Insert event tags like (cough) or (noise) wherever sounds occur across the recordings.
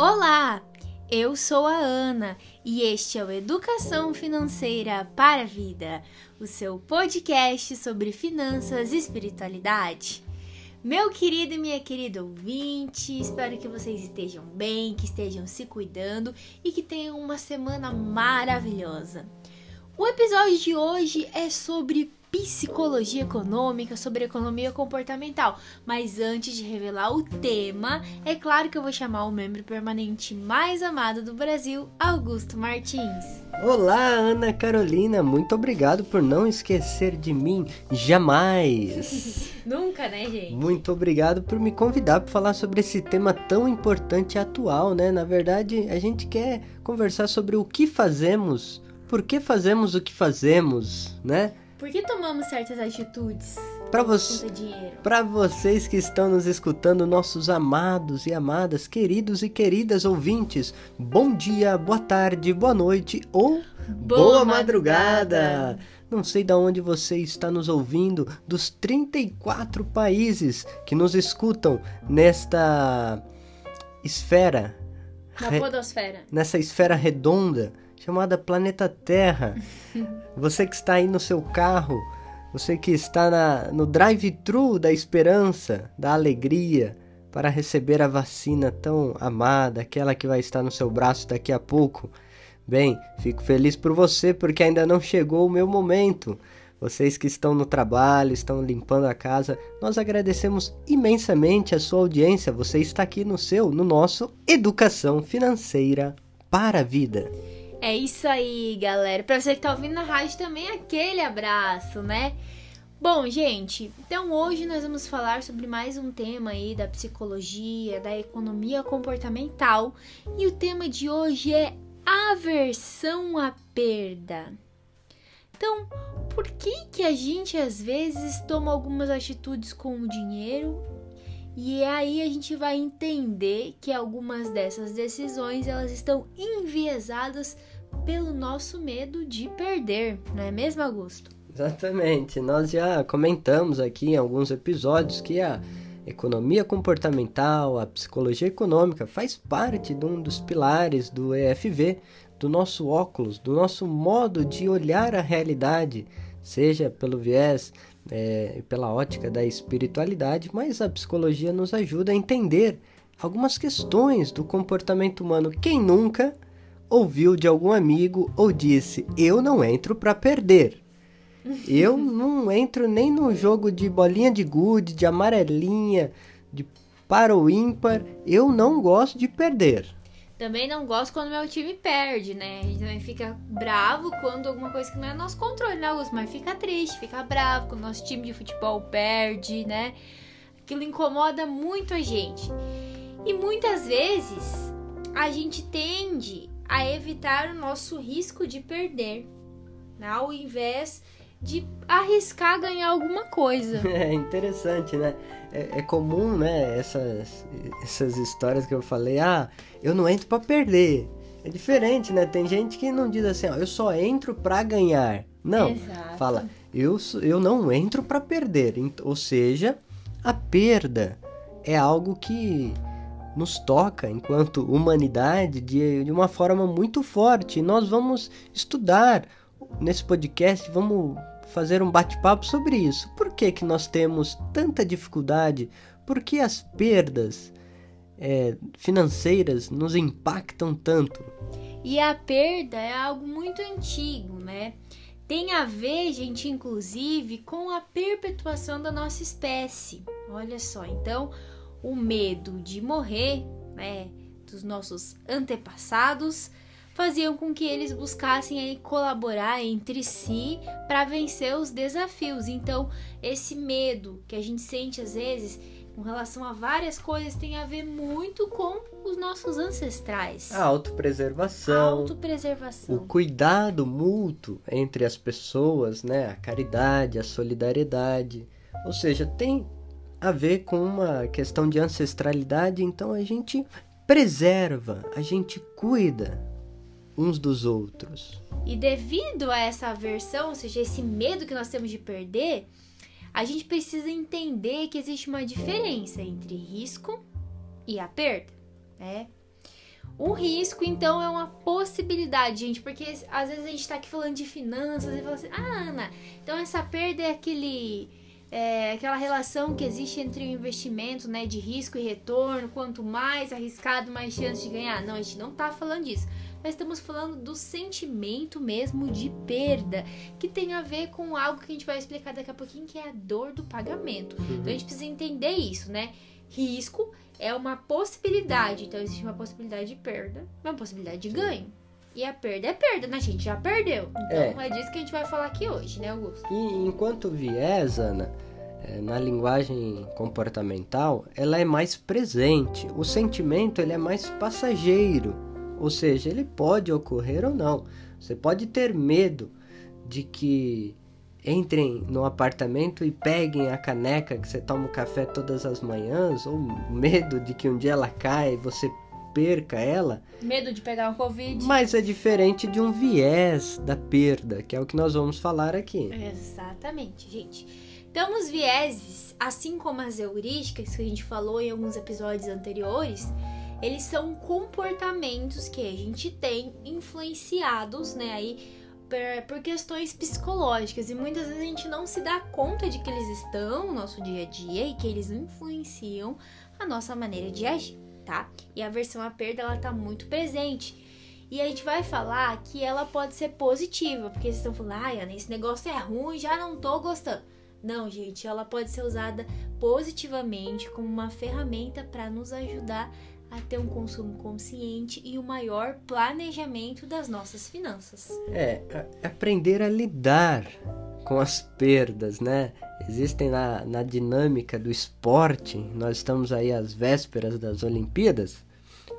Olá, eu sou a Ana e este é o Educação Financeira para a Vida, o seu podcast sobre finanças e espiritualidade. Meu querido e minha querida ouvinte, espero que vocês estejam bem, que estejam se cuidando e que tenham uma semana maravilhosa. O episódio de hoje é sobre psicologia econômica, sobre economia comportamental. Mas antes de revelar o tema, é claro que eu vou chamar o membro permanente mais amado do Brasil, Augusto Martins. Olá, Ana Carolina, muito obrigado por não esquecer de mim jamais. (laughs) Nunca, né, gente? Muito obrigado por me convidar para falar sobre esse tema tão importante e atual, né? Na verdade, a gente quer conversar sobre o que fazemos, por que fazemos o que fazemos, né? Por que tomamos certas atitudes? Para você, para vocês que estão nos escutando, nossos amados e amadas, queridos e queridas ouvintes, bom dia, boa tarde, boa noite ou boa, boa madrugada. madrugada. Não sei de onde você está nos ouvindo, dos 34 países que nos escutam nesta esfera. Na podosfera. Nessa esfera redonda chamada Planeta Terra. (laughs) Você que está aí no seu carro, você que está na, no drive-thru da esperança, da alegria, para receber a vacina tão amada, aquela que vai estar no seu braço daqui a pouco. Bem, fico feliz por você porque ainda não chegou o meu momento. Vocês que estão no trabalho, estão limpando a casa, nós agradecemos imensamente a sua audiência. Você está aqui no seu, no nosso Educação Financeira para a Vida. É isso aí, galera. Pra você que tá ouvindo na rádio também, aquele abraço, né? Bom, gente, então hoje nós vamos falar sobre mais um tema aí da psicologia, da economia comportamental. E o tema de hoje é aversão à perda. Então, por que que a gente às vezes toma algumas atitudes com o dinheiro e aí a gente vai entender que algumas dessas decisões elas estão enviesadas pelo nosso medo de perder, não é mesmo, Augusto? Exatamente. Nós já comentamos aqui em alguns episódios que a economia comportamental, a psicologia econômica faz parte de um dos pilares do EFV, do nosso óculos, do nosso modo de olhar a realidade, seja pelo viés é, pela ótica da espiritualidade, mas a psicologia nos ajuda a entender algumas questões do comportamento humano. Quem nunca ouviu de algum amigo ou disse: Eu não entro para perder. (laughs) Eu não entro nem no jogo de bolinha de gude, de amarelinha, de para o ímpar. Eu não gosto de perder. Também não gosto quando meu time perde, né? A gente também fica bravo quando alguma coisa que não é nosso controle, né, Augusto? Mas fica triste, fica bravo quando nosso time de futebol perde, né? Aquilo incomoda muito a gente. E muitas vezes a gente tende a evitar o nosso risco de perder, né? ao invés de arriscar ganhar alguma coisa. (laughs) É interessante, né? É, é, comum, né? Essas, essas histórias que eu falei, ah, eu não entro para perder. É diferente, né? Tem gente que não diz assim, ó, eu só entro para ganhar. Não, Exato. fala, eu, eu não entro para perder. Ou seja, a perda é algo que nos toca enquanto humanidade de, de uma forma muito forte. Nós vamos estudar nesse podcast, vamos fazer um bate-papo sobre isso. Por que, que nós temos tanta dificuldade? Por que as perdas é, financeiras nos impactam tanto? E a perda é algo muito antigo, né? Tem a ver, gente, inclusive, com a perpetuação da nossa espécie. Olha só, então o medo de morrer, né, dos nossos antepassados, faziam com que eles buscassem aí colaborar entre si para vencer os desafios. Então, esse medo que a gente sente às vezes com relação a várias coisas tem a ver muito com os nossos ancestrais. A autopreservação. autopreservação. O cuidado mútuo entre as pessoas, né? A caridade, a solidariedade. Ou seja, tem a ver com uma questão de ancestralidade, então a gente preserva, a gente cuida uns dos outros. E devido a essa aversão, ou seja, esse medo que nós temos de perder, a gente precisa entender que existe uma diferença entre risco e a perda, né? Um risco, então, é uma possibilidade, gente, porque às vezes a gente tá aqui falando de finanças e fala assim, ah, Ana, então essa perda é aquele. É, aquela relação que existe entre o investimento, né, de risco e retorno, quanto mais arriscado, mais chance de ganhar. Não, a gente não tá falando disso. Nós estamos falando do sentimento mesmo de perda, que tem a ver com algo que a gente vai explicar daqui a pouquinho, que é a dor do pagamento. Então a gente precisa entender isso, né? Risco é uma possibilidade. Então existe uma possibilidade de perda, uma possibilidade de ganho. E a perda é perda, né? A gente já perdeu. Então é, é disso que a gente vai falar aqui hoje, né, Augusto? E enquanto viés, Ana, é, na linguagem comportamental, ela é mais presente. O sentimento ele é mais passageiro, ou seja, ele pode ocorrer ou não. Você pode ter medo de que entrem no apartamento e peguem a caneca que você toma o café todas as manhãs, ou medo de que um dia ela caia e você perca ela. Medo de pegar um Covid. Mas é diferente de um viés da perda, que é o que nós vamos falar aqui. Exatamente, gente. Então, os vieses, assim como as heurísticas que a gente falou em alguns episódios anteriores, eles são comportamentos que a gente tem influenciados, né, aí por, questões psicológicas e muitas vezes a gente não se dá conta de que eles estão no nosso dia a dia e que eles influenciam a nossa maneira de agir, tá? E a versão à perda ela tá muito presente. E a gente vai falar que ela pode ser positiva, porque vocês estão falando, ai, esse negócio é ruim, já não tô gostando. Não, gente, ela pode ser usada positivamente como uma ferramenta para nos ajudar a ter um consumo consciente e um maior planejamento das nossas finanças. É, aprender a lidar com as perdas, né? Existem na, na dinâmica do esporte, nós estamos aí às vésperas das Olimpíadas.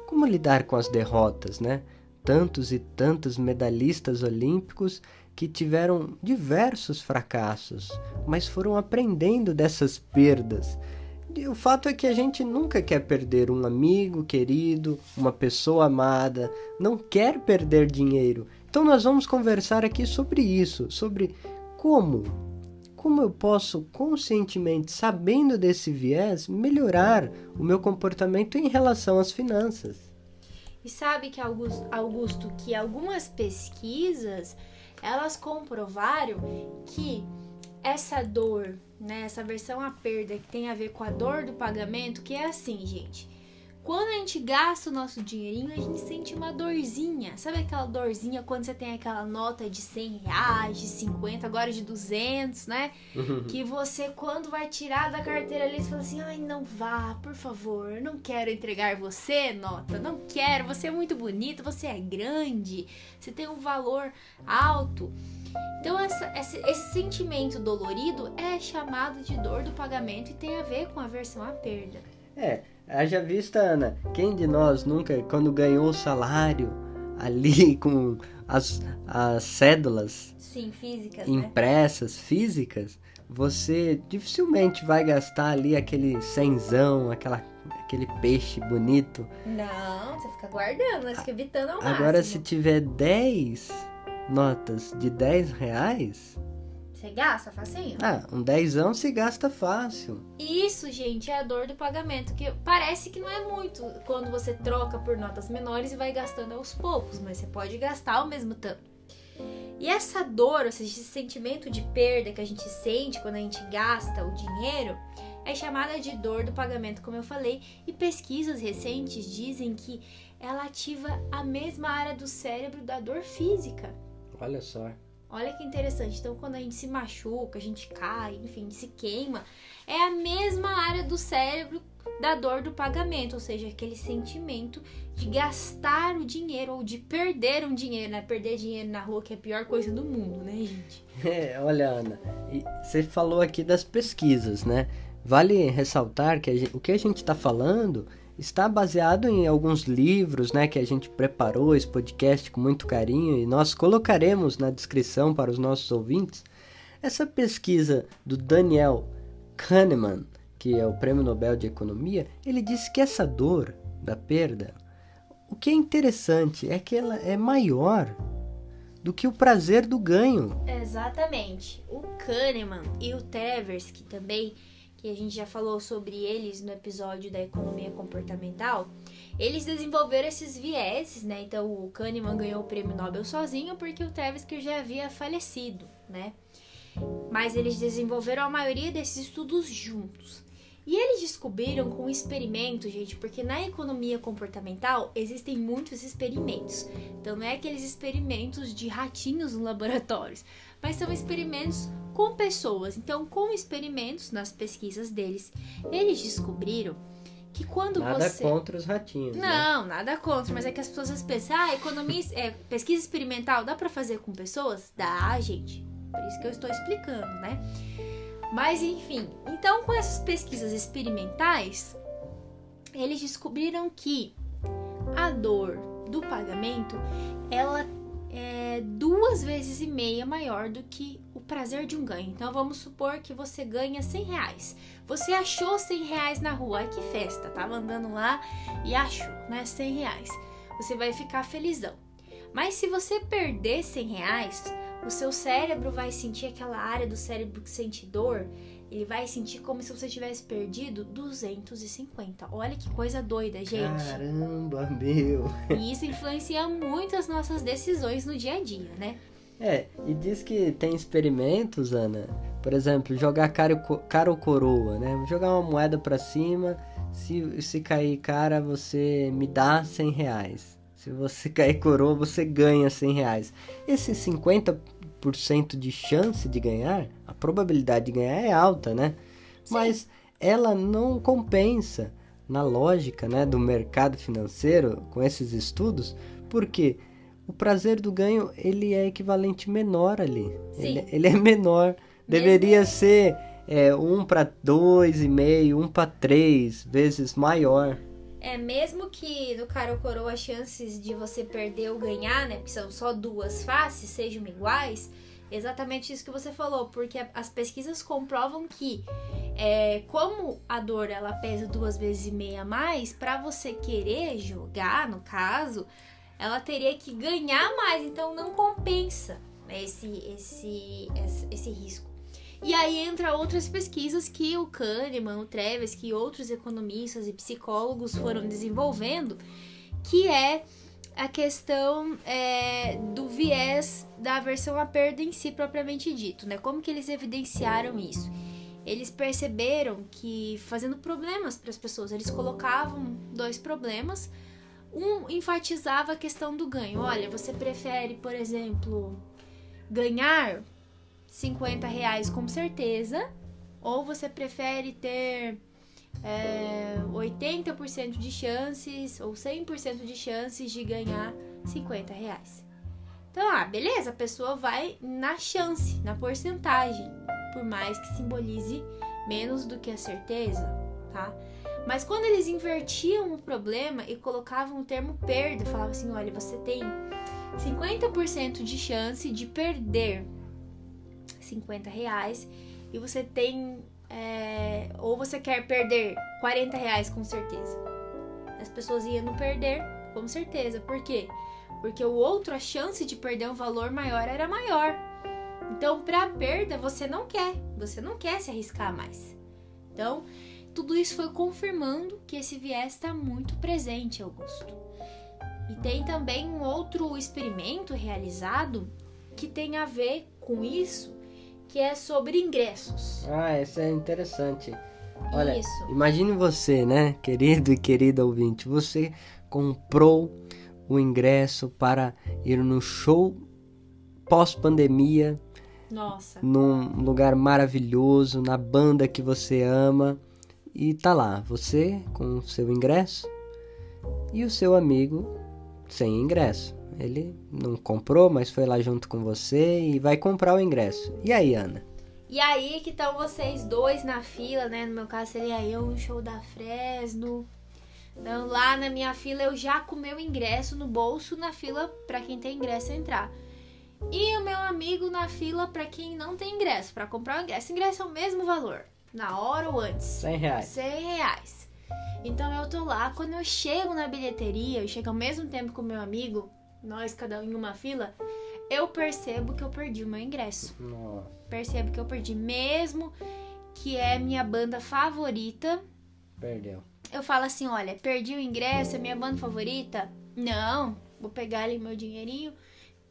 Como lidar com as derrotas, né? Tantos e tantos medalhistas olímpicos que tiveram diversos fracassos, mas foram aprendendo dessas perdas e o fato é que a gente nunca quer perder um amigo querido, uma pessoa amada, não quer perder dinheiro. Então nós vamos conversar aqui sobre isso, sobre como como eu posso conscientemente, sabendo desse viés, melhorar o meu comportamento em relação às finanças. E sabe que Augusto, Augusto que algumas pesquisas elas comprovaram que essa dor, né, essa versão à perda que tem a ver com a dor do pagamento, que é assim, gente. Quando a gente gasta o nosso dinheirinho, a gente sente uma dorzinha. Sabe aquela dorzinha quando você tem aquela nota de 100 reais, de 50, agora de 200, né? Uhum. que você, quando vai tirar da carteira ali, você fala assim: ai, não vá, por favor, não quero entregar você, nota, não quero, você é muito bonita, você é grande, você tem um valor alto. Então, essa, esse, esse, sentimento dolorido é chamado de dor do pagamento e tem a ver com aversão à perda. É, haja vista, Ana, quem de nós nunca, quando ganhou o salário ali (laughs) com as, as cédulas Sim, físicas, né? impressas, né? físicas, você dificilmente vai gastar ali aquele cenzão, aquela, aquele peixe bonito. Não, você fica guardando, você fica evitando ao Agora, máximo. se tiver 10 notas de 10 reais. Você gasta facinho? Ah, um dezão se gasta fácil. Isso, gente, é a dor do pagamento. Que parece que não é muito quando você troca por notas menores e vai gastando aos poucos, mas você pode gastar ao mesmo tempo. E essa dor, ou seja, esse sentimento de perda que a gente sente quando a gente gasta o dinheiro, é chamada de dor do pagamento, como eu falei, e pesquisas recentes dizem que ela ativa a mesma área do cérebro da dor física. Olha só. Olha que interessante. Então, quando a gente se machuca, a gente cai, enfim, se queima, é a mesma área do cérebro da dor do pagamento, ou seja, aquele sentimento de gastar o dinheiro ou de perder um dinheiro, né? Perder dinheiro na rua, que é a pior coisa do mundo, né, gente? (laughs) É, olha, Ana, você falou aqui das pesquisas, né? Vale ressaltar que gente, o que a gente está falando está baseado em alguns livros, né, que a gente preparou esse podcast com muito carinho e nós colocaremos na descrição para os nossos ouvintes. Essa pesquisa do Daniel Kahneman, que é o Prêmio Nobel de Economia, ele disse que essa dor da perda, o que é interessante é que ela é maior do que o prazer do ganho. Exatamente. O Kahneman e o Tversky também que a gente já falou sobre eles no episódio da economia comportamental, eles desenvolveram esses vieses, né? Então o Kahneman ganhou o prêmio Nobel sozinho porque o Tversky já havia falecido, né? Mas eles desenvolveram a maioria desses estudos juntos. E eles descobriram com experimentos, gente, porque na economia comportamental existem muitos experimentos. Então não é aqueles experimentos de ratinhos no laboratório, mas são experimentos com pessoas. Então, com experimentos nas pesquisas deles, eles descobriram que quando nada você. Nada contra os ratinhos. Né? Não, né? nada contra, mas é que as pessoas pensam, ah, economia, é, pesquisa experimental dá para fazer com pessoas? Dá, gente. Por isso que eu estou explicando, né? Mas enfim, então com essas pesquisas experimentais, eles descobriram que a dor do pagamento ela é duas vezes e meia maior do que prazer de um ganho. Então vamos supor que você ganha 100 reais. Você achou 100 reais na rua, ai que festa, tava andando lá e achou, né, 100 reais. Você vai ficar felizão. Mas se você perder 100 reais, o seu cérebro vai sentir aquela área do cérebro que sente dor, ele vai sentir como se você tivesse perdido 250. Olha que coisa doida, gente. Caramba, meu. E isso influencia muito as nossas decisões no dia a dia, né? É, e diz que tem experimentos, Ana. Por exemplo, jogar cara, ou coroa, né? Jogar uma moeda para cima, se, se cair cara, você me dá 100 reais. Se você (laughs) cair coroa, você ganha 100 reais. Esse 50% de chance de ganhar, a probabilidade de ganhar é alta, né? Sim. Mas ela não compensa na lógica né, do mercado financeiro com esses estudos, porque o prazer do ganho ele é equivalente menor ali. Ele, ele, é menor. Deveria ser é, 1 para 2,5, 1 para 3 vezes maior. É, mesmo que no cara ou coroa as chances de você perder ou ganhar, né? Porque são só duas faces, sejam iguais. Exatamente isso que você falou, porque as pesquisas comprovam que, é, como a dor ela pesa duas vezes e meia a mais, para você querer jogar, no caso, ela teria que ganhar mais, então não compensa esse, esse, esse, esse risco. E aí entra outras pesquisas que o Kahneman, o Tversky e outros economistas e psicólogos foram desenvolvendo, que é a questão é, do viés da aversão à perda em si propriamente dito, né? Como que eles evidenciaram isso? Eles perceberam que fazendo problemas para as pessoas, eles colocavam dois problemas. Um enfatizava a questão do ganho. Olha, você prefere, por exemplo, ganhar 50 reais com certeza, ou você prefere ter é, 80% de chances ou 100% de chances de ganhar 50 reais. Então, ah, beleza, a pessoa vai na chance, na porcentagem, por mais que simbolize menos do que a certeza, tá? Mas quando eles invertiam o problema e colocavam o termo perda, falavam assim: olha, você tem 50% de chance de perder 50 reais e você tem. É, ou você quer perder 40 reais com certeza. As pessoas iam no perder com certeza. Por quê? Porque o outro, a chance de perder um valor maior era maior. Então, para perda, você não quer. Você não quer se arriscar mais. Então, tudo isso foi confirmando que esse viés está muito presente, Augusto. E tem também um outro experimento realizado que tem a ver com isso, que é sobre ingressos. Ah, isso é interessante. Olha, Isso. imagine você, né, querido e querida ouvinte, você comprou o ingresso para ir no show pós-pandemia. Nossa. Num lugar maravilhoso, na banda que você ama. E tá lá, você com o seu ingresso e o seu amigo sem ingresso. Ele não comprou, mas foi lá junto com você e vai comprar o ingresso. E aí, Ana? E aí que estão vocês dois na fila, né? No meu caso seria eu no show da Fresno. Então lá na minha fila eu já com meu ingresso no bolso na fila para quem tem ingresso entrar. E o meu amigo na fila para quem não tem ingresso, para comprar o ingresso. Ingresso é o mesmo valor, na hora ou antes. 100 reais. 100 reais. Então eu tô lá, quando eu chego na bilheteria, eu chego ao mesmo tempo com o meu amigo, nós cada um em uma fila, eu percebo que eu perdi o meu ingresso. Nossa. Percebo que eu perdi mesmo que é minha banda favorita. Perdeu. Eu falo assim, olha, perdi o ingresso, é minha banda favorita? Não, vou pegar ali meu dinheirinho,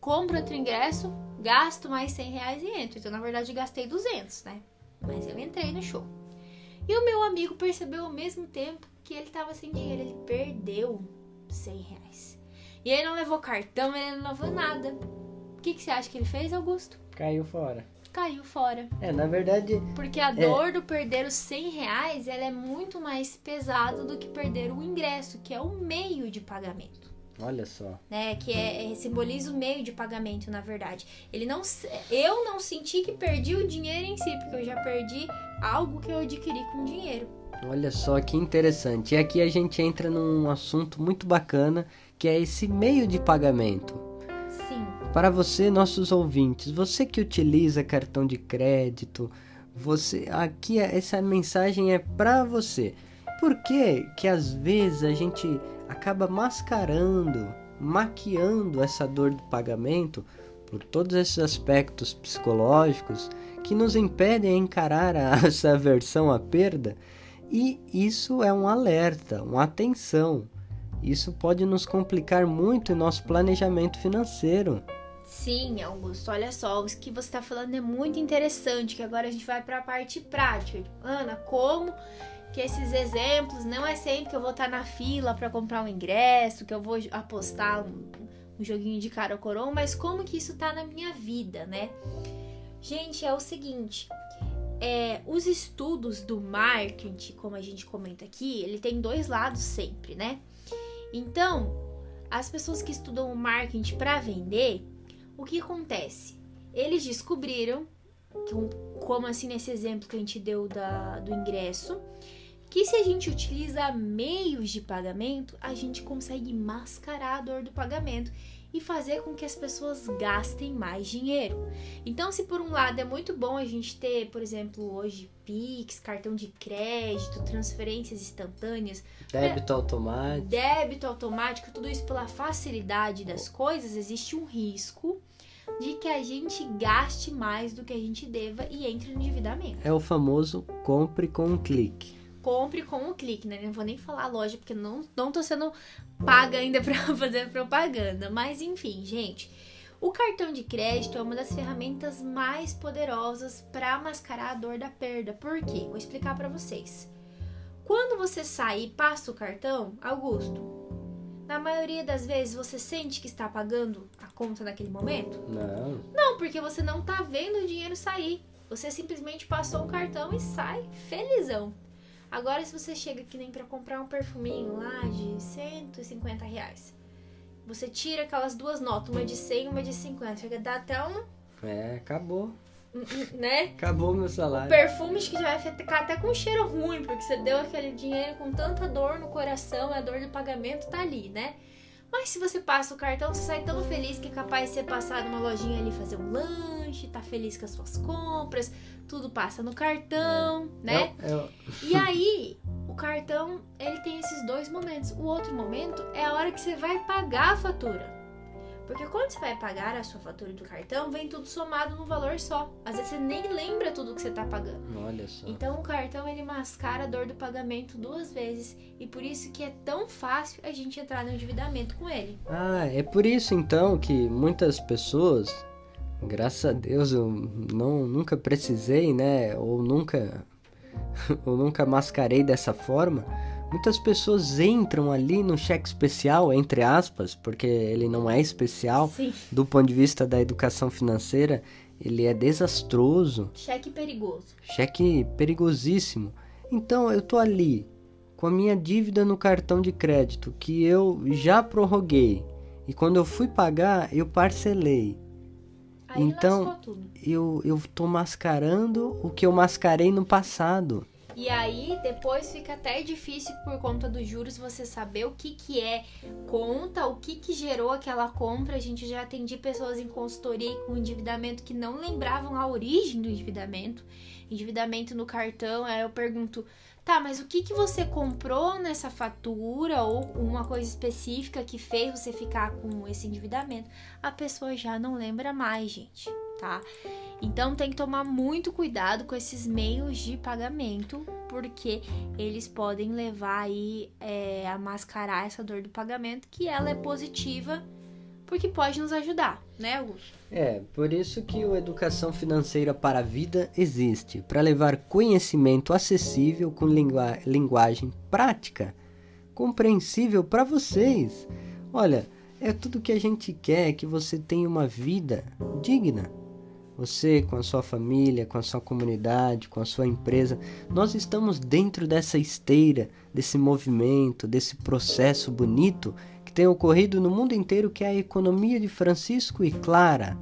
compro outro ingresso, gasto mais 100 reais e entro. Então, na verdade, gastei 200, né? Mas eu entrei no show. E o meu amigo percebeu ao mesmo tempo que ele tava sem dinheiro, ele perdeu 100 reais. E ele não levou cartão, ele não levou nada. O que, que você acha que ele fez, Augusto? Caiu fora. Caiu fora. É, na verdade, Porque a dor do perder os 100 reais, ela é muito mais pesada do que perder o ingresso, que é o meio de pagamento. Olha só. Né, que é, é- simboliza o meio de pagamento, na verdade. Ele não, eu não senti que perdi o dinheiro em si, porque eu já perdi algo que eu adquiri com dinheiro. Olha só que interessante. E aqui a gente entra num assunto muito bacana, que é esse meio de pagamento. Sim, Para você, nossos ouvintes, você que utiliza cartão de crédito, você aqui é- essa mensagem é para você. Por que que às vezes a gente acaba mascarando, maquiando essa dor do pagamento por todos esses aspectos psicológicos que nos impedem a encarar a- (laughs) essa aversão à perda? E isso é um alerta, uma atenção. Isso pode nos complicar muito em nosso planejamento financeiro. sim, Augusto. Olha só, o que você está falando é muito interessante. Que agora a gente vai para a parte prática. Tipo, Ana, como que esses exemplos não é sempre que eu vou estar na fila para comprar um ingresso, que eu vou apostar um, um joguinho de cara ou coroa, mas como que isso tá na minha vida, né? Gente, é o seguinte. É, os estudos do marketing, como a gente comenta aqui, ele tem dois lados sempre, né? Então, as pessoas que estudam o marketing para vender, o que acontece? Eles descobriram, com- como assim nesse exemplo que a gente deu da, do ingresso, que se a gente utiliza meios de pagamento, a gente consegue mascarar a dor do pagamento e fazer com que as pessoas gastem mais dinheiro. Então, se por um lado é muito bom a gente ter, por exemplo, hoje Pix, cartão de crédito, transferências instantâneas, Débito automático. débito automático, tudo isso pela facilidade das coisas, existe um risco de que a gente gaste mais do que a gente deva e entre no endividamento. É o famoso compre com um clique. Compre com um clique, né? Não vou nem falar a loja, porque não, não tô sendo paga ainda (laughs) pra fazer propaganda. Mas enfim, gente. O cartão de crédito é uma das ferramentas mais poderosas para mascarar a dor da perda. Por quê? Vou explicar para vocês. Quando você sai e passa o cartão, Augusto, na maioria das vezes você sente que está pagando a conta naquele momento? Não. Não, porque você não tá vendo o dinheiro sair. Você simplesmente passou o cartão e sai felizão. Agora, se você chega que nem pra comprar um perfuminho lá de 150 reais, você tira aquelas duas notas, uma de 100 e uma de 50, chega dar até um, É, acabou. né? Acabou meu salário. Perfume que já vai ficar até com cheiro ruim, porque você deu aquele dinheiro com tanta dor no coração, a dor do pagamento tá ali, né? Mas se você passa o cartão, você sai tão feliz que é capaz de você passar numa lojinha ali fazer um lanche, tá feliz com as suas compras, tudo passa no cartão, né? É, é, E aí, o cartão, ele tem esses dois momentos. O outro momento é a hora que você vai pagar a fatura. Porque quando você vai pagar a sua fatura do cartão, vem tudo somado num valor só. Às vezes você nem lembra tudo que você tá pagando. olha só. Então o cartão ele mascara a dor do pagamento duas vezes e por isso que é tão fácil a gente entrar no endividamento com ele. Ah, é por isso então que muitas pessoas, graças a Deus eu não nunca precisei, né, ou nunca (laughs) ou nunca mascarei dessa forma. Muitas pessoas entram ali no cheque especial, entre aspas, porque ele não é especial Sim. do ponto de vista da educação financeira, ele é desastroso. Cheque perigoso. Cheque perigosíssimo. Então eu tô ali com a minha dívida no cartão de crédito que eu já prorroguei e quando eu fui pagar eu parcelei. Aí Então-. Eu, eu tô mascarando o que eu mascarei no passado. E aí, depois fica até difícil por conta dos juros você saber o que que é conta, o que que gerou aquela compra. A gente já atendi pessoas em consultoria com endividamento que não lembravam a origem do endividamento. Endividamento no cartão, aí eu pergunto, tá, mas o que que você comprou nessa fatura ou uma coisa específica que fez você ficar com esse endividamento? A pessoa já não lembra mais, gente. Tá? Então tem que tomar muito cuidado com esses meios de pagamento, porque eles podem levar aí é, a mascarar essa dor do pagamento, que ela é positiva, porque pode nos ajudar, né, Augusto? É, por isso que o Educação Financeira para a Vida existe, para levar conhecimento acessível com lingua linguagem prática, compreensível para vocês. Olha, é tudo que a gente quer, que você tenha uma vida digna você com a sua família, com a sua comunidade, com a sua empresa, nós estamos dentro dessa esteira, desse movimento, desse processo bonito que tem ocorrido no mundo inteiro, que é a economia de Francisco e Clara.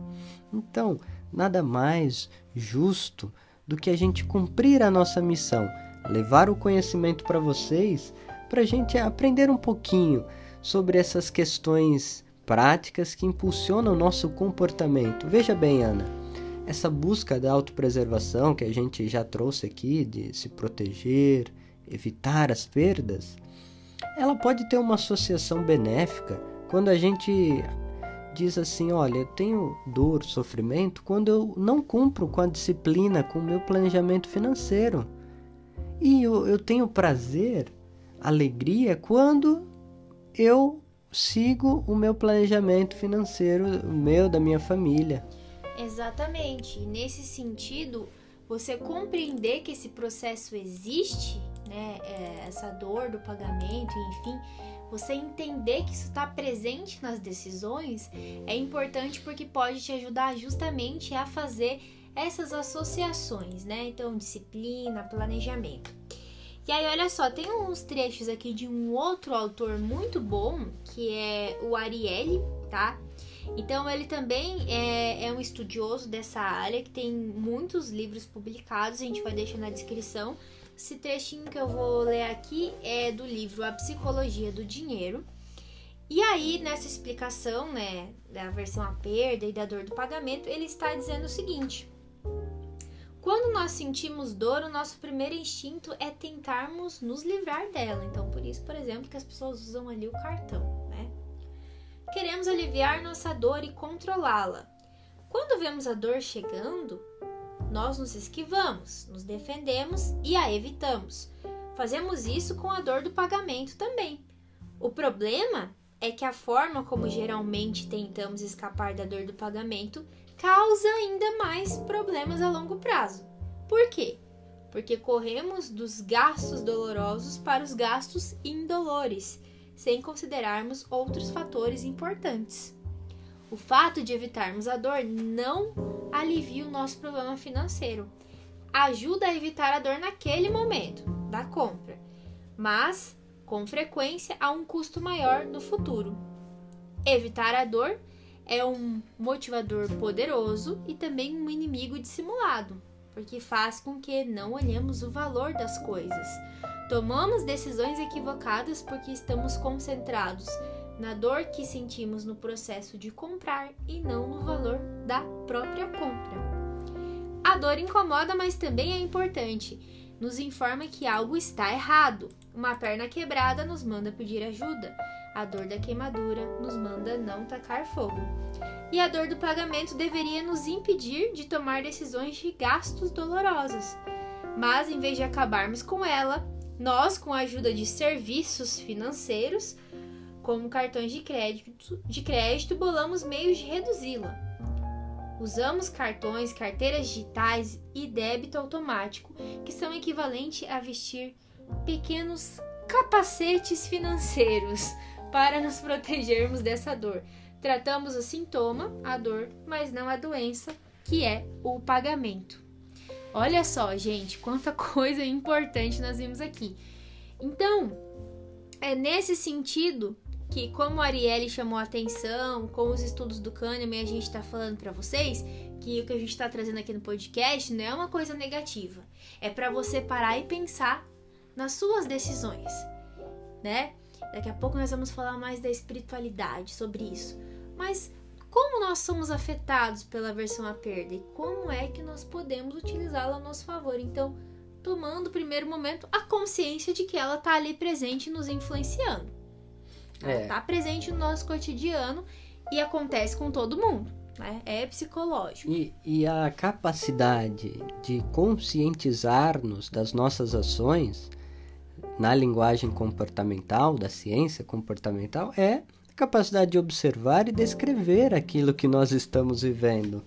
Então, nada mais justo do que a gente cumprir a nossa missão, levar o conhecimento para vocês, para a gente aprender um pouquinho sobre essas questões práticas que impulsionam o nosso comportamento. Veja bem, Ana essa busca da autopreservação que a gente já trouxe aqui, de se proteger, evitar as perdas, ela pode ter uma associação benéfica quando a gente diz assim: olha, eu tenho dor, sofrimento quando eu não cumpro com a disciplina, com o meu planejamento financeiro. E eu, eu tenho prazer, alegria quando eu sigo o meu planejamento financeiro, o meu, da minha família. Exatamente. E nesse sentido, você compreender que esse processo existe, né, é, essa dor do pagamento, enfim, você entender que isso está presente nas decisões é importante porque pode te ajudar justamente a fazer essas associações, né? Então, disciplina, planejamento. E aí, olha só, tem uns trechos aqui de um outro autor muito bom, que é o Ariely, tá? Então ele também é, é, um estudioso dessa área que tem muitos livros publicados, a gente vai deixar na descrição. Esse trechinho que eu vou ler aqui é do livro A Psicologia do Dinheiro. E aí, nessa explicação, né, da versão a perda e da dor do pagamento, ele está dizendo o seguinte: quando nós sentimos dor, o nosso primeiro instinto é tentarmos nos livrar dela. Então, por isso, por exemplo, que as pessoas usam ali o cartão. Queremos aliviar nossa dor e controlá-la. Quando vemos a dor chegando, nós nos esquivamos, nos defendemos e a evitamos. Fazemos isso com a dor do pagamento também. O problema é que a forma como geralmente tentamos escapar da dor do pagamento causa ainda mais problemas a longo prazo. Por quê? Porque corremos dos gastos dolorosos para os gastos indolores sem considerarmos outros fatores importantes. O fato de evitarmos a dor não alivia o nosso problema financeiro. Ajuda a evitar a dor naquele momento da compra, mas com frequência há um custo maior no futuro. Evitar a dor é um motivador poderoso e também um inimigo dissimulado, porque faz com que não olhemos o valor das coisas, Tomamos decisões equivocadas porque estamos concentrados na dor que sentimos no processo de comprar e não no valor da própria compra. A dor incomoda, mas também é importante. Nos informa que algo está errado. Uma perna quebrada nos manda pedir ajuda. A dor da queimadura nos manda não tacar fogo. E a dor do pagamento deveria nos impedir de tomar decisões de gastos dolorosos. Mas em vez de acabarmos com ela, nós, com a ajuda de serviços financeiros, como cartões de crédito, de crédito bolamos meios de reduzi-la. Usamos cartões, carteiras digitais e débito automático, que são equivalentes a vestir pequenos capacetes financeiros para nos protegermos dessa dor. Tratamos o sintoma, a dor, mas não a doença, que é o pagamento. Olha só, gente, quanta (laughs) coisa importante nós vimos aqui. Então, é nesse sentido que, como a Arielle chamou a atenção, com os estudos do Kahneman, a gente está falando para vocês que o que a gente está trazendo aqui no podcast não é uma coisa negativa. É para você parar e pensar nas suas decisões, né? Daqui a pouco nós vamos falar mais da espiritualidade sobre isso. Mas como nós somos afetados pela versão à perda e como é que nós podemos utilizá-la a nosso favor. Então, tomando, primeiro momento, a consciência de que ela está ali presente nos influenciando. Ela está é. presente no nosso cotidiano e acontece com todo mundo. né? É psicológico. E, e a capacidade de conscientizar-nos das nossas ações na linguagem comportamental, da ciência comportamental, é a capacidade de observar e descrever aquilo que nós estamos vivendo.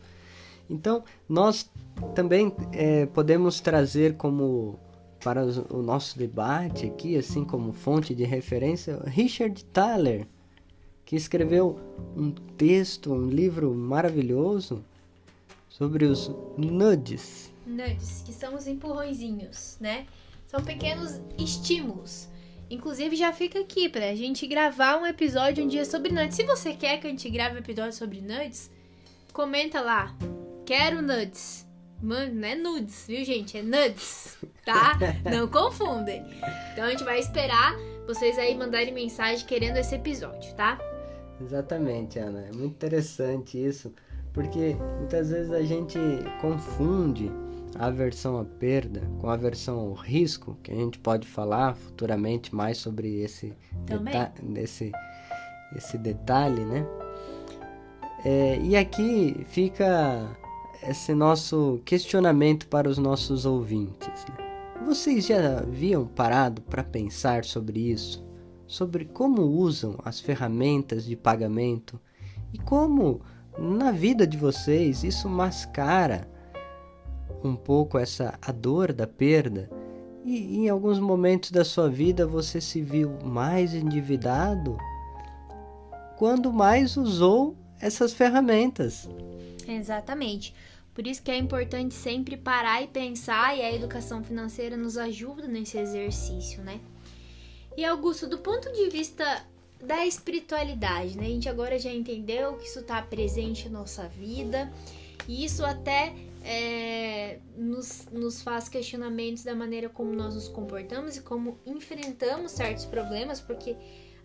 Então, nós também é, podemos trazer como para o nosso debate aqui, assim como fonte de referência, Richard Thaler, que escreveu um texto, um livro maravilhoso sobre os nudges. Nudges, que são os empurrõezinhos, né? São pequenos estímulos. Inclusive, já fica aqui pra gente gravar um episódio um dia sobre nudes. Se você quer que a gente grave um episódio sobre nudes, comenta lá. Quero nudes. Mano, não é nudes, viu, gente? É nudes, tá? (laughs) Não confundem. Então a gente vai esperar vocês aí mandarem mensagem querendo esse episódio, tá? Exatamente, Ana. É muito interessante isso, porque muitas vezes a gente confunde aversão à perda com a aversão ao risco, que a gente pode falar futuramente mais sobre esse, deta esse, esse detalhe, né? É, e aqui fica esse nosso questionamento para os nossos ouvintes. Né? Vocês já haviam parado para pensar sobre isso? sobre como usam as ferramentas de pagamento e como na vida de vocês isso mascara um pouco essa a dor da perda e em alguns momentos da sua vida você se viu mais endividado quando mais usou essas ferramentas. Exatamente. Por isso que é importante sempre parar e pensar e a educação financeira nos ajuda nesse exercício, né? E Augusto, do ponto de vista da espiritualidade, né? A gente agora já entendeu que isso está presente na nossa vida e isso até nos, nos faz questionamentos da maneira como nós nos comportamos e como enfrentamos certos problemas, porque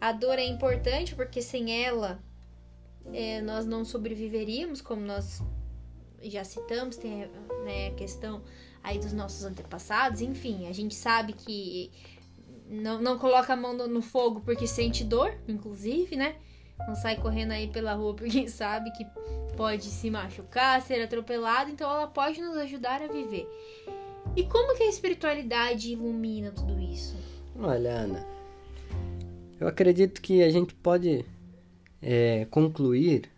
a dor é importante, porque sem ela é, nós não sobreviveríamos, como nós já citamos, tem né, a questão aí dos nossos antepassados, enfim, a gente sabe que não, não coloca a mão no, fogo porque sente dor, inclusive, né? Não sai correndo aí pela rua porque sabe que pode se machucar, ser atropelado, então ela pode nos ajudar a viver. E como que a espiritualidade ilumina tudo isso? Olha, Ana, eu acredito que a gente pode é, concluir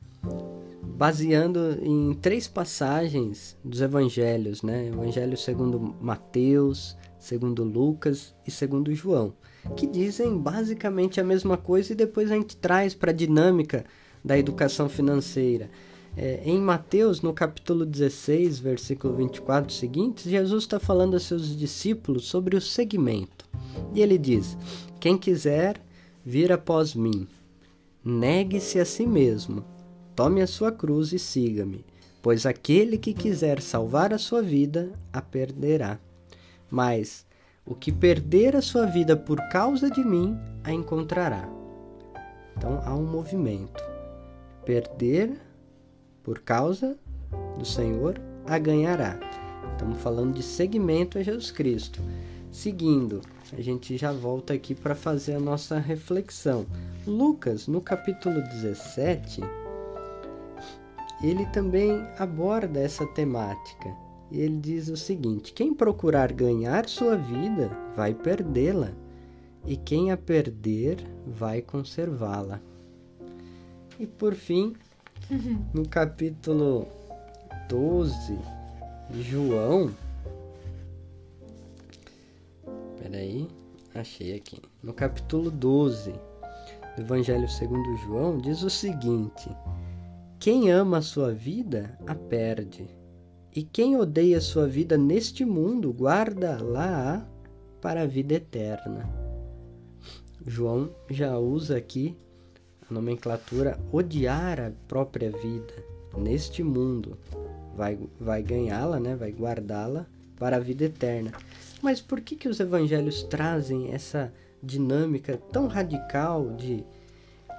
baseando em três passagens dos evangelhos, né? Evangelho segundo Mateus, segundo Lucas e segundo João, que dizem basicamente a mesma coisa e depois a gente traz para a dinâmica da educação financeira. É, em Mateus, no capítulo 16, versículo 24 seguinte, Jesus está falando a seus discípulos sobre o segmento. E ele diz: Quem quiser vir após mim, negue-se a si mesmo, tome a sua cruz e siga-me, pois aquele que quiser salvar a sua vida a perderá mas o que perder a sua vida por causa de mim a encontrará. Então há um movimento. Perder por causa do Senhor a ganhará. Estamos falando de seguimento a Jesus Cristo. Seguindo, a gente já volta aqui para fazer a nossa reflexão. Lucas, no capítulo 17, ele também aborda essa temática ele diz o seguinte: quem procurar ganhar sua vida vai perdê-la, e quem a perder vai conservá-la. E por fim, (laughs) no capítulo 12 de João. Peraí, achei aqui. No capítulo 12 do Evangelho segundo João, diz o seguinte: Quem ama a sua vida, a perde e quem odeia sua vida neste mundo, guarda lá para a vida eterna. João já usa aqui a nomenclatura odiar a própria vida neste mundo. Vai, vai ganhá-la, né? vai guardá-la para a vida eterna. Mas por que, que os evangelhos trazem essa dinâmica tão radical de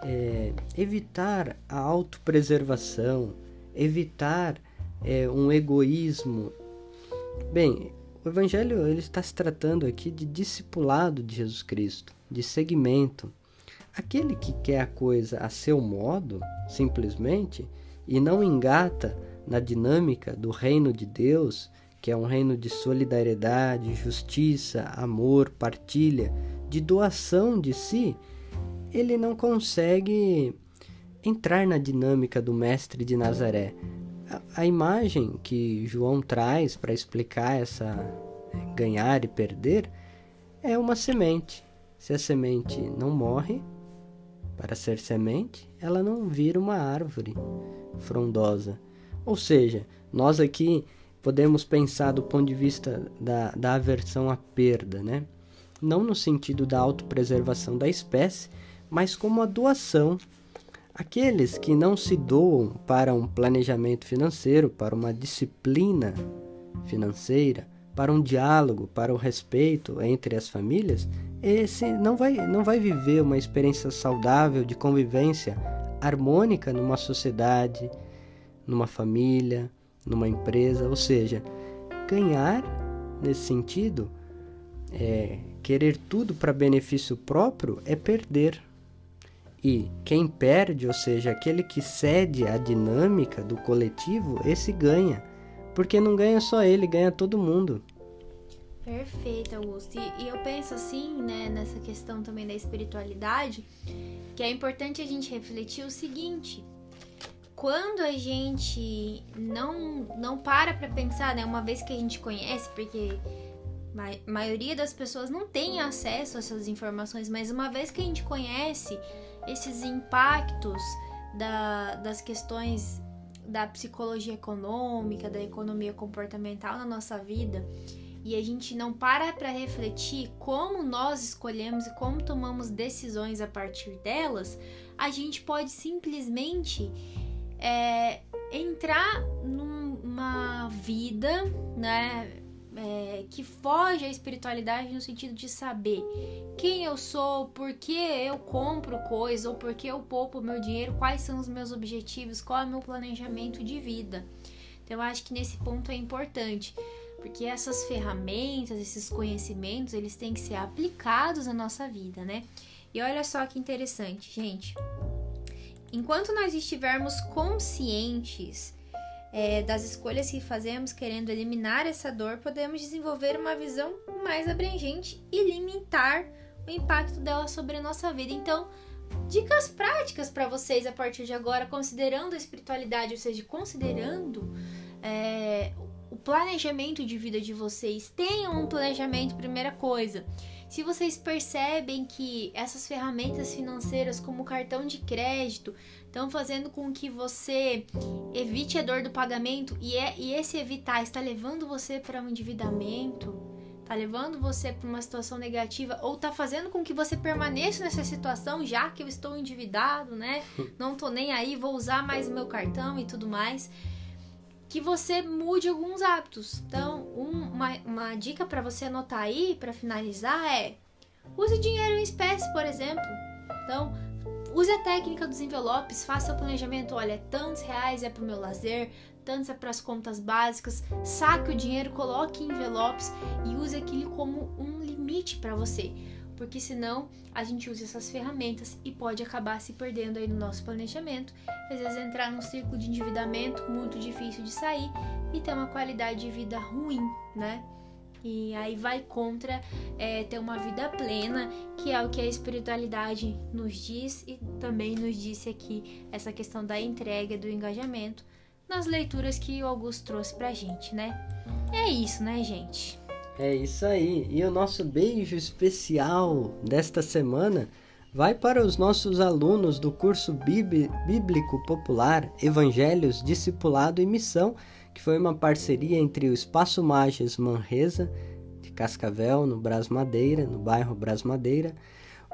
é, evitar a autopreservação, evitar é, um egoísmo. Bem, o Evangelho ele está se tratando aqui de discipulado de Jesus Cristo, de seguimento. Aquele que quer a coisa a seu modo, simplesmente, e não engata na dinâmica do reino de Deus, que é um reino de solidariedade, justiça, amor, partilha, de doação de si, ele não consegue entrar na dinâmica do mestre de Nazaré. A, imagem que João traz para explicar essa ganhar e perder é uma semente. Se a semente não morre, para ser semente, ela não vira uma árvore frondosa. Ou seja, nós aqui podemos pensar do ponto de vista da, da aversão à perda, né? Não no sentido da autopreservação da espécie, mas como a doação. Aqueles que não se doam para um planejamento financeiro, para uma disciplina financeira, para um diálogo, para o respeito entre as famílias, esse não vai, não vai viver uma experiência saudável de convivência harmônica numa sociedade, numa família, numa empresa. Ou seja, ganhar nesse sentido, é, querer tudo para benefício próprio, é perder. E quem perde, ou seja, aquele que cede à dinâmica do coletivo, esse ganha. Porque não ganha só ele, ganha todo mundo. Perfeito, Augusto. E, e, eu penso assim, né, nessa questão também da espiritualidade, que é importante a gente refletir o seguinte: quando a gente não não para para pensar, né, uma vez que a gente conhece, porque a maioria das pessoas não tem acesso a essas informações, mas uma vez que a gente conhece esses impactos da, das questões da psicologia econômica, da economia comportamental na nossa vida, e a gente não para para refletir como nós escolhemos e como tomamos decisões a partir delas, a gente pode simplesmente é, entrar numa vida, né? É, que foge à espiritualidade no sentido de saber quem eu sou, por que eu compro coisas ou por que eu poupo meu dinheiro, quais são os meus objetivos, qual é o meu planejamento de vida. Então, eu acho que nesse ponto é importante, porque essas ferramentas, esses conhecimentos, eles têm que ser aplicados na nossa vida, né? E olha só que interessante, gente. Enquanto nós estivermos conscientes é, das escolhas que fazemos querendo eliminar essa dor, podemos desenvolver uma visão mais abrangente e limitar o impacto dela sobre a nossa vida. Então, dicas práticas para vocês a partir de agora, considerando a espiritualidade, ou seja, considerando é, o planejamento de vida de vocês. Tenham um planejamento, primeira coisa. Se vocês percebem que essas ferramentas financeiras, como o cartão de crédito, estão fazendo com que você evite a dor do pagamento e, é, e esse evitar está levando você para um endividamento, está levando você para uma situação negativa ou está fazendo com que você permaneça nessa situação, já que eu estou endividado, né? (laughs) Não tô nem aí, vou usar mais o meu cartão e tudo mais que você mude alguns hábitos. Então, um, uma, uma dica para você anotar aí, para finalizar, é use dinheiro em espécie, por exemplo. Então, use a técnica dos envelopes, faça o planejamento. Olha, tantos reais é para o meu lazer, tantos é para as contas básicas. Saque o dinheiro, coloque em envelopes e use aquilo como um limite para você porque senão a gente usa essas ferramentas e pode acabar se perdendo aí no nosso planejamento, às vezes entrar num ciclo de endividamento muito difícil de sair e ter uma qualidade de vida ruim, né? E aí vai contra é, ter uma vida plena, que é o que a espiritualidade nos diz e também nos disse aqui essa questão da entrega, do engajamento, nas leituras que o Augusto trouxe pra gente, né? É isso, né, gente? É isso aí. E o nosso beijo especial desta semana vai para os nossos alunos do curso Bíblico Popular Evangelhos, Discipulado e Missão, que foi uma parceria entre o Espaço Mages Manresa, de Cascavel, no Bras Madeira, no bairro Bras Madeira,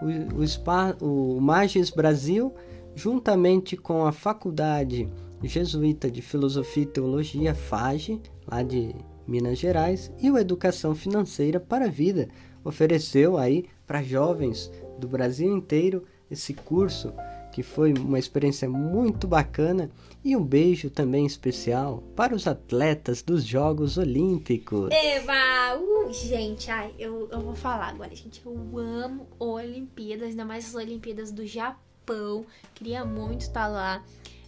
o, o, Spa, o Mages Brasil, juntamente com a Faculdade Jesuíta de Filosofia e Teologia, FAGE, lá de Minas Gerais, e o Educação Financeira para a Vida ofereceu aí para jovens do Brasil inteiro esse curso que foi uma experiência muito bacana e um beijo também especial para os atletas dos Jogos Olímpicos. Eva! Uh, gente, ai, eu, eu vou falar agora, gente. Eu amo Olimpíadas, ainda mais as Olimpíadas do Japão. Queria muito estar lá.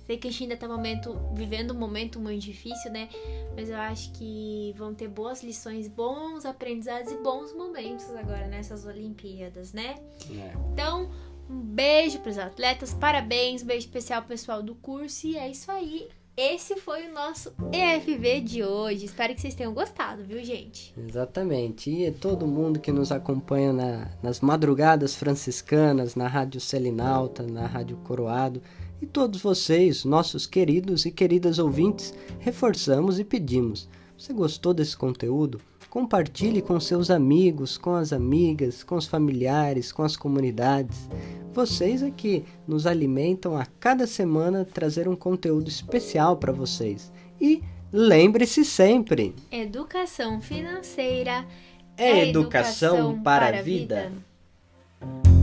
Sei que a gente ainda tá momento, vivendo um momento muito difícil, né? Mas eu acho que vão ter boas lições, bons aprendizados e bons momentos agora nessas Olimpíadas, né? É. Então, um beijo para os atletas, parabéns, um beijo especial ao pessoal do curso e é isso aí. Esse foi o nosso EFV de hoje. Espero que vocês tenham gostado, viu, gente? Exatamente. E todo mundo que nos acompanha na, nas madrugadas franciscanas, na Rádio Selinalta, na Rádio Coroado, e todos vocês, nossos queridos e queridas ouvintes, reforçamos e pedimos. Você gostou desse conteúdo? Compartilhe com seus amigos, com as amigas, com os familiares, com as comunidades. Vocês aqui nos alimentam a cada semana trazer um conteúdo especial para vocês. E lembre-se sempre: educação financeira é educação, educação para, para a vida. vida.